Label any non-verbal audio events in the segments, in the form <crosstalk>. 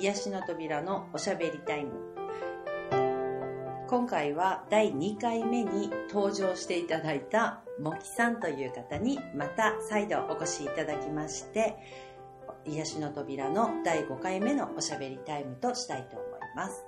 癒しの扉のおしゃべりタイム。今回は第2回目に登場していただいたもきさんという方にまた再度お越しいただきまして癒しの扉の第5回目のおしゃべりタイムとしたいと思います。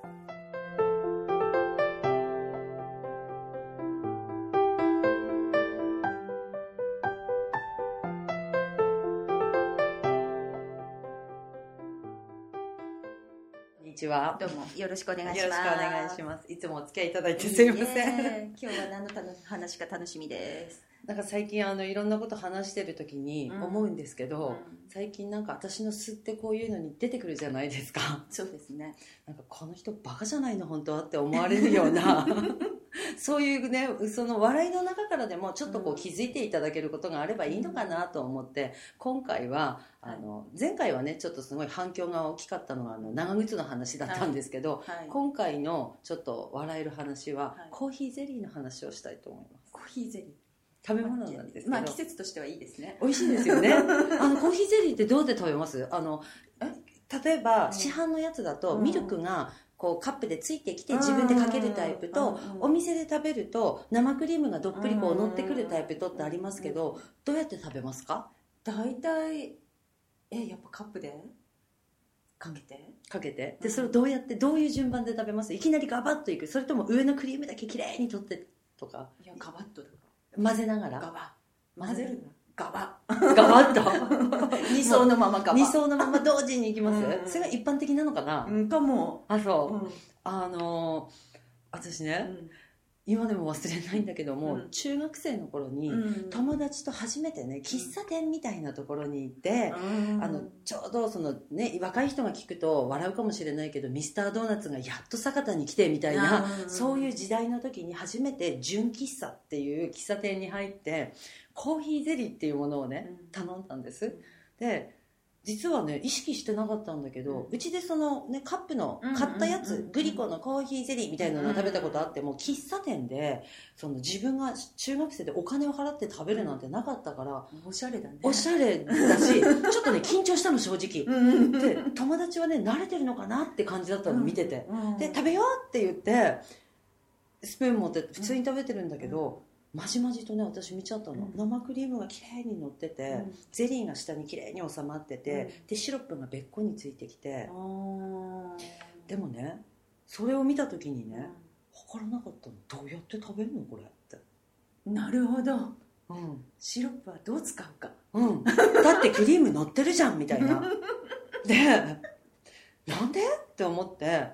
は。どうもよろしくお願いします。よろしくお願いします。いつもお付き合いいただいてすいません。今日は何の話か楽しみです。なんか最近あのいろんなこと話してる時に思うんですけど、うん。最近なんか私の素ってこういうのに出てくるじゃないですか。そうですね。なんかこの人バカじゃないの本当はって思われるような <laughs> <laughs> そういうねその笑いの中からでもちょっとこう気づいていただけることがあればいいのかなと思って今回はあの前回はねちょっとすごい反響が大きかったのがあの長靴の話だったんですけど、はい。今回のちょっと笑える話は、はい。コーヒーゼリーの話をしたいと思います。コーヒーゼリー。食べ物なんですまあ季節としてはいいですね。美味しいですよね。<laughs> あのコーヒーゼリーってどうやって食べます？あの例えば、うん市販のやつだと、うん。ミルクがこうカップでついてきて自分でかけるタイプと、お店で食べると生クリームがどっぷりこう乗ってくるタイプとってありますけど、どうやって食べますか？大体えやっぱカップで？かけて？かけて。でうん。それをどうやってどういう順番で食べます？いきなりガバッといく。それとも上のクリームだけきれいに取ってとか。いやガバッと混ぜながら。ガらバ。混ぜるな。ガバ。ガバッと。<laughs> 二層のままガバ。二層のまま同時にいきます、うんそれが一般的なのかな、うんかも。あそう、うん。あのー私ね、うん。今でも忘れないんだけども、うん。中学生の頃に、うん。友達と初めてね喫茶店みたいなところに行って、うん。あのちょうどその、ね、若い人が聞くと笑うかもしれないけどミスタードーナツがやっと酒田に来てみたいな、うんそういう時代の時に初めて純喫茶っていう喫茶店に入ってコーヒーゼリーっていうものをね、うん。頼んだんです。で実はね意識してなかったんだけど、ううんちでその、ね、カップの買ったやつ、グリコのコーヒーゼリーみたいなのを食べたことあっても、喫茶店でその自分が中学生でお金を払って食べるなんてなかったから、おしゃれだね。おしゃれだし <laughs> ちょっとね緊張したの正直。で友達はね慣れてるのかなって感じだったの見てて、うん。で食べようって言ってスプーン持って普通に食べてるんだけど、まじまじとね私見ちゃったの、うん。生クリームがきれいに乗ってて、うん。ゼリーが下にきれいに収まってて、でシロップがべっこについてきて、でもねそれを見た時にね分からなかったの。どうやって食べるのこれって。なるほど。うん、シロップはどう使うか。うん、だってクリーム乗ってるじゃんみたいな。<laughs> でなんで？って思って。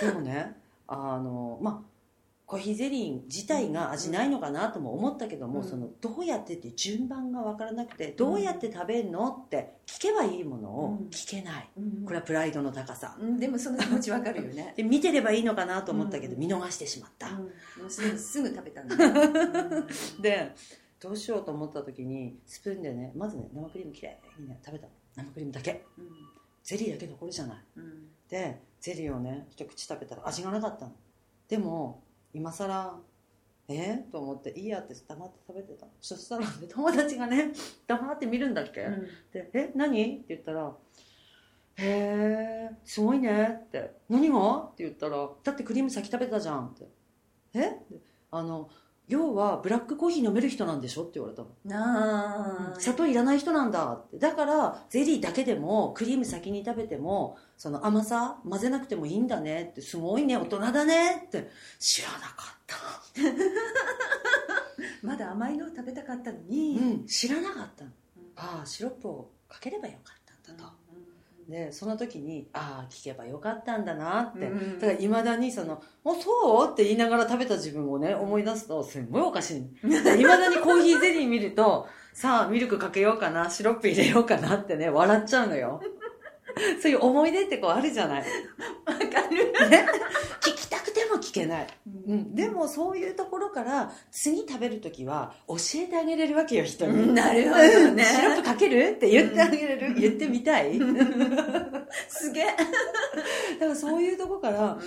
でもねあのまあコーヒーゼリー自体が味ないのかなとも思ったけども、うん。そのどうやってって順番が分からなくてどうやって食べるのって聞けばいいものをうん。聞けない、うんこれはプライドの高さ。うん。でもその気持ちわかるよね。<laughs> で見てればいいのかなと思ったけど、うん。見逃してしまった、すぐ食べたんだ。ね <laughs> でどうしようと思った時にスプーンでねまずね生クリームきれいにね食べたの。生クリームだけ。うん。ゼリーだけ残るじゃない。うん。でゼリーをね一口食べたら味がなかったの。でも今更え？ー、と思っていいやって黙って食べてた。そしたら、ね、友達がね黙って見るんだっけ、で「え？何?」って言ったら「へえすごいね」って「何が?」って言ったら「だってクリーム先食べたじゃん」って「え？あの要はブラックコーヒー飲める人なんでしょ?」って言われたの。なあ砂糖いらない人なんだって。だからゼリーだけでもクリーム先に食べてもその甘さ混ぜなくてもいいんだねって。すごいね。大人だねって。知らなかった。<laughs> まだ甘いのを食べたかったのうにん。知らなかったの。うんああシロップをかければよかったんだとでその時にああ聞けばよかったんだなって、うんだからいまだにその「あそう?」って言いながら食べた自分をね思い出すとすんごいおかしい。<laughs> いまだにコーヒーゼリー見るとさあミルクかけようかなシロップ入れようかなってね笑っちゃうのよ <laughs> そういう思い出ってこうあるじゃない、わかる。ね、聞きたくても聞けない、ううん、でもそういうところから次食べる時は教えてあげれるわけよ人に、うんなるほどね。<laughs> シロップかける？って言ってあげれる、言ってみたい？<laughs> すげえ。だからそういうとこから、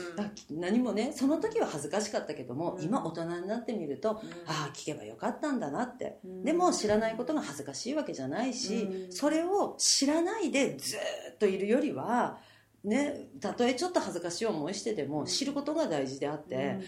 何もねその時は恥ずかしかったけども、うん。今大人になってみると、ああ聞けばよかったんだなって、うん。でも知らないことが恥ずかしいわけじゃないし、うん。それを知らないでずーっといるよりはねたとえちょっと恥ずかしい思いしてでも知ることが大事であって、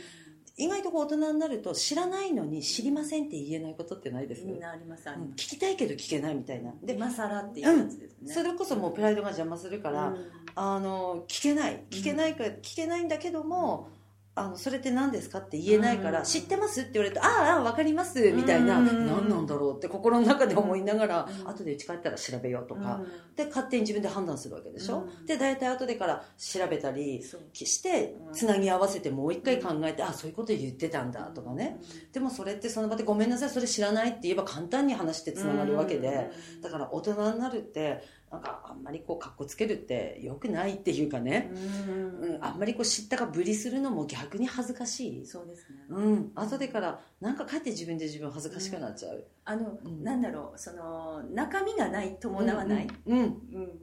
意外と大人になると知らないのに知りませんって言えないことってないです、みんなありますあうんります。聞きたいけど聞けないみたいな。で今更っていうやつですね、それこそもうプライドが邪魔するから、うん。あの聞けない。聞けないか、聞けないんだけどもあのそれって何ですかって言えないから、うん。知ってますって言われるとああ分かりますみたいな、うん。何なんだろうって心の中で思いながら、うん。後で家帰ったら調べようとか、うん。で勝手に自分で判断するわけでしょ、うん。で大体後でから調べたりしてうん。つなぎ合わせてもう一回考えて、あそういうこと言ってたんだとかね、でもそれってその場でごめんなさいそれ知らないって言えば簡単に話してつながるわけで、だから大人になるってなんかあんまりこうかっこつけるってよくないっていうかね、うん。うん、あんまりこう知ったかぶりするのも逆に恥ずかしい、そうですね、うん、後でからなんかかえって自分で自分恥ずかしくなっちゃう、あの、うん。なんだろうその中身がない伴わない、うんうん。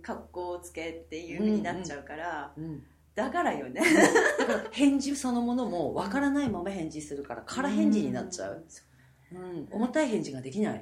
格好をつけっていうふうになっちゃうから、うんうん。だからよね。だから返事そのものもわからないまま返事するから空返事になっちゃう、うん、重たい返事ができない、うん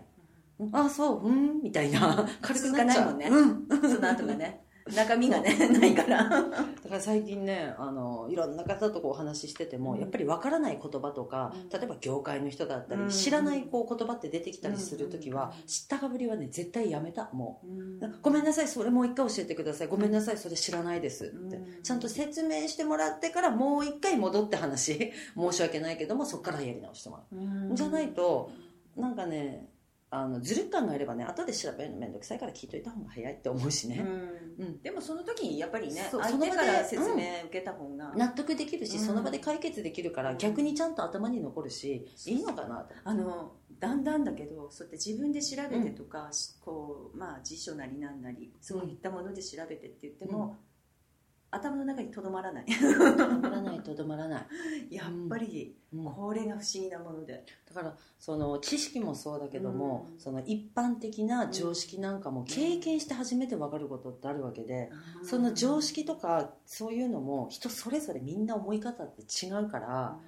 あそううんみたいな軽くなっちゃう続かないもんねうん。その後がね。中身がねないから。だから最近ねあのいろんな方とこうお話ししてても、うん。やっぱりわからない言葉とか、うん。例えば業界の人だったり、うん。知らないこう言葉って出てきたりする時は、うん。知ったかぶりはね絶対やめた。もう。うん。なんかごめんなさいそれもう一回教えてください。ごめんなさいそれ知らないです。って、うん。ちゃんと説明してもらってからもう一回戻って話。申し訳ないけどもそこからやり直してもらう。ん。うじゃないとなんかねあのずるっ感があればね後で調べるの面倒くさいから聞いといた方が早いって思うしね、うん。うん。でもその時にやっぱりね相手から説明受けた方が、納得できるし、うん。その場で解決できるから逆にちゃんと頭に残るし、いいのかなと。あのだんだんだけどそうやって自分で調べてとか、しこうまあ、辞書なりなんなりそういったもので調べてって言っても、頭の中にとどまらない。とどまらないとどまらない、<laughs> やっぱりうん。これが不思議なもので、だからその知識もそうだけども、うん。その一般的な常識なんかも経験して初めて分かることってあるわけで、その常識とかそういうのも人それぞれみんな思い方って違うから、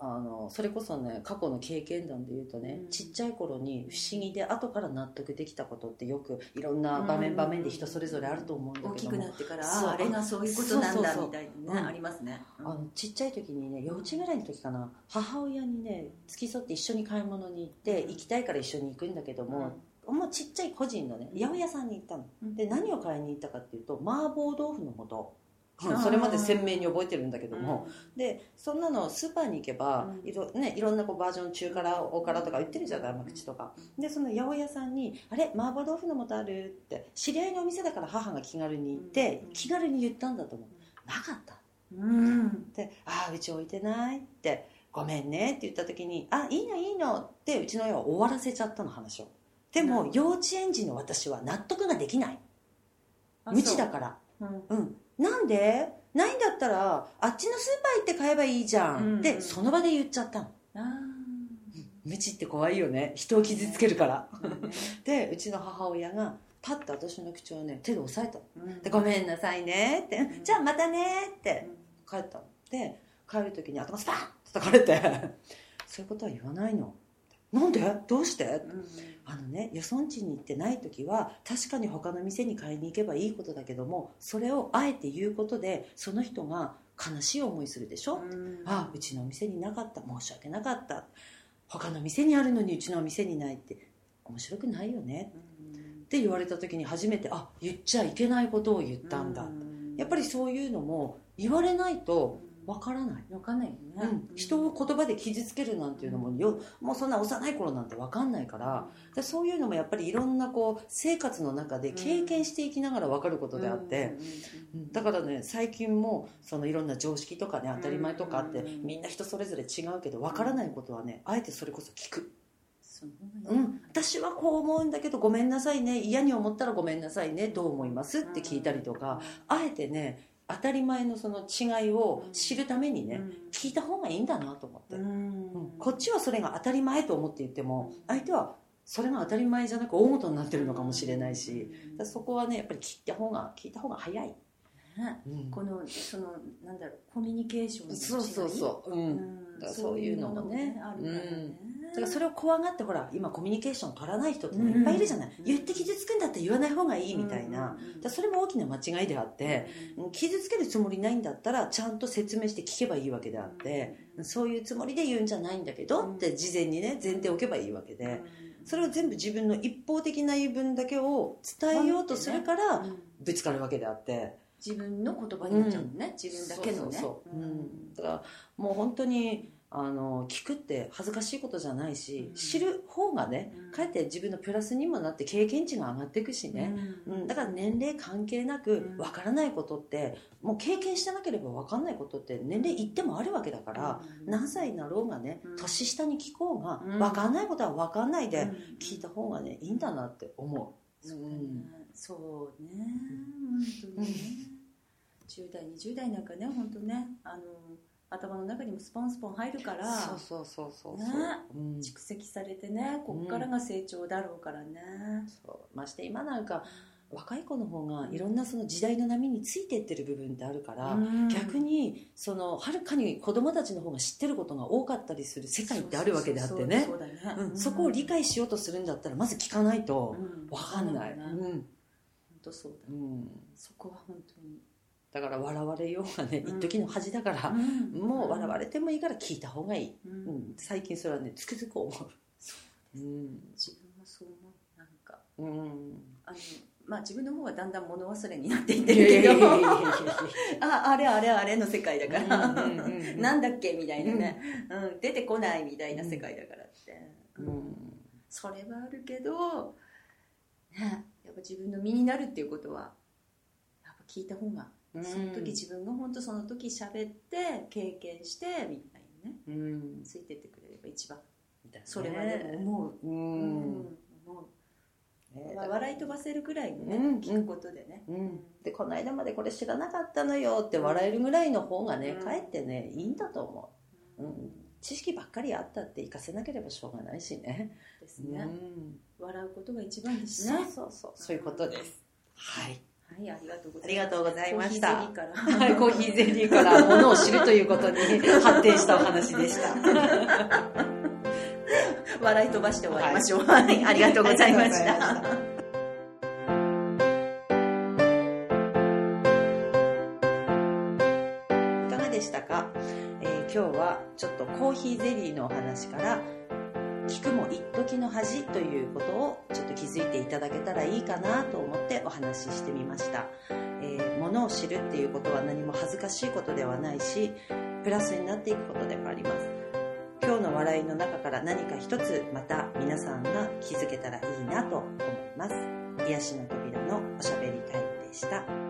あのそれこそね過去の経験談で言うとね、うん。ちっちゃい頃に不思議で後から納得できたことってよくいろんな場面場面で人それぞれあると思うんだけども大きくなってからああれがそういうことなんだみたいなね、うんありますね、あのちっちゃい時にね幼稚園ぐらいの時かな母親にね付き添って一緒に買い物に行って行きたいから一緒に行くんだけども、もうちっちゃい個人のね八百屋さんに行ったの。うん。で何を買いに行ったかっていうと麻婆豆腐の素、うんそれまで鮮明に覚えてるんだけども、でそんなのスーパーに行けば、うん。いろね、いろんなこうバージョン中辛大辛とか売ってるじゃない甘口とかでその八百屋さんに「あれ麻婆豆腐の素ある?」って知り合いのお店だから母が気軽に行って、うん。気軽に言ったんだと思う。なかった。うん。で「ああうち置いてない」って「ごめんね」って言った時に「あいいのいいの」ってうちの親は終わらせちゃったの話を。でもうん。幼稚園児の私は納得ができない。あ無知だから。そううんなんで？ないんだったらあっちのスーパー行って買えばいいじゃん、うん。ってその場で言っちゃったの。無知って怖いよね。人を傷つけるから。<laughs> でうちの母親がパッと私の口をね手で押さえたの。うん。でごめんなさいねって、うん。じゃあまたねって。帰ったの。で帰る時に頭スパンって叩かれて。<laughs> そういうことは言わないのなんで？どうして？うん。あのねよそんちに行ってない時は確かに他の店に買いに行けばいいことだけどもそれをあえて言うことでその人が悲しい思いするでしょ、うん。あうちのお店になかった。申し訳なかった。他の店にあるのにうちのお店にないって。面白くないよね。って言われた時に初めてあ言っちゃいけないことを言ったんだ、うん。やっぱりそういうのも言われないとわからない、分かんないよね、うん、人を言葉で傷つけるなんていうのもよもうそんな幼い頃なんてわかんないから。でそういうのもやっぱりいろんなこう生活の中で経験していきながら分かることであって、うんだからね最近もそのいろんな常識とかね当たり前とかあってうん。みんな人それぞれ違うけど分からないことはねあえてそれこそ聞く、うん、私はこう思うんだけどごめんなさいね嫌に思ったらごめんなさいねどう思います？って聞いたりとかあえてね当たり前のその違いを知るためにね聞いた方がいいんだなと思って、うん。うん。こっちはそれが当たり前と思って言っても相手はそれが当たり前じゃなく大元になってるのかもしれないしそこはねやっぱり聞いた方が聞いた方が早い、このそのなんだろうコミュニケーションの違い？そうそうそう、うん。そういうのもね。あるからねだからそれを怖がってほら今コミュニケーション取らない人っていっぱいいるじゃない、うん言って傷つくんだったら言わない方がいいみたいな、うんだそれも大きな間違いであって、傷つけるつもりないんだったらちゃんと説明して聞けばいいわけであって、そういうつもりで言うんじゃないんだけどって事前にね前提を置けばいいわけで、それを全部自分の一方的な言い分だけを伝えようとするからぶつかるわけであって、自分の言葉になっちゃうもんね、自分だけのね。そうそうそう。うん。だからもう本当にあの聞くって恥ずかしいことじゃないし、うん。知る方がねうん。かえって自分のプラスにもなって経験値が上がっていくしね、うん、だから年齢関係なくうん。分からないことってもう経験してなければ分かんないことって年齢いってもあるわけだから、何歳になろうがねうん。年下に聞こうがうん。分かんないことは分かんないでうん。聞いた方がねいいんだなって思う。そうだね。うん。そうね本当にね。10代20代なんかね本当ねあの頭の中にもスポンスポン入るからそうそうそうそうそう、ね。うん。蓄積されてねこっからが成長だろうからね、そう。まして今なんか若い子の方がいろんなその時代の波についていってる部分ってあるから、うん。逆にそのはるかに子供たちの方が知ってることが多かったりする世界ってあるわけであってね。そこを理解しようとするんだったらまず聞かないとうん。分かんない、本当そうだうん。そこは本当に、だから笑われようがねうん。一時の恥だから、うん。もう笑われてもいいから聞いた方がいい、ううん。ん、最近それはねつくづく思う。うん。自分もそう思う。なんか。うん。あのまあ自分の方はだんだん物忘れになっていってるけど。ああれあれあれの世界だから、<laughs> なんだっけみたいなね、うん。出てこないみたいな世界だからって、うん。それはあるけど、ね、やっぱ自分の身になるっていうことはやっぱ聞いた方がうん。その時自分が本当その時喋って経験してみたいにね。うん。ついてってくれれば一番。だね。それはでも思う、ううん。う。ね。まあ笑い飛ばせるぐらいにね、うん聞くことでね、うん、でこの間までこれ知らなかったのよって笑えるぐらいの方がね、うん。かえってねいいんだと思う、うん、知識ばっかりあったって活かせなければしょうがないしね。ですね、うん。笑うことが一番ですそうねそうそう。そういうことです。はいはいありがとうございますありがとうございました。コーヒーゼリーから。はいコーヒーゼリーからものを知るということに発展したお話でした。<laughs> 笑い飛ばして終わりましょう、はい、ありがとうございましありがとうございまたした。いかがでしたか、えー今日はちょっとコーヒーゼリーのお話から聞くも一時の恥ということをちょっと気づいていただけたらいいかなと思ってお話ししてみました、えー、ものを知るっていうことは何も恥ずかしいことではないしプラスになっていくことでもあります。今日の笑いの中から何か一つまた皆さんが気づけたらいいなと思います。癒しの扉のおしゃべりタイムでした。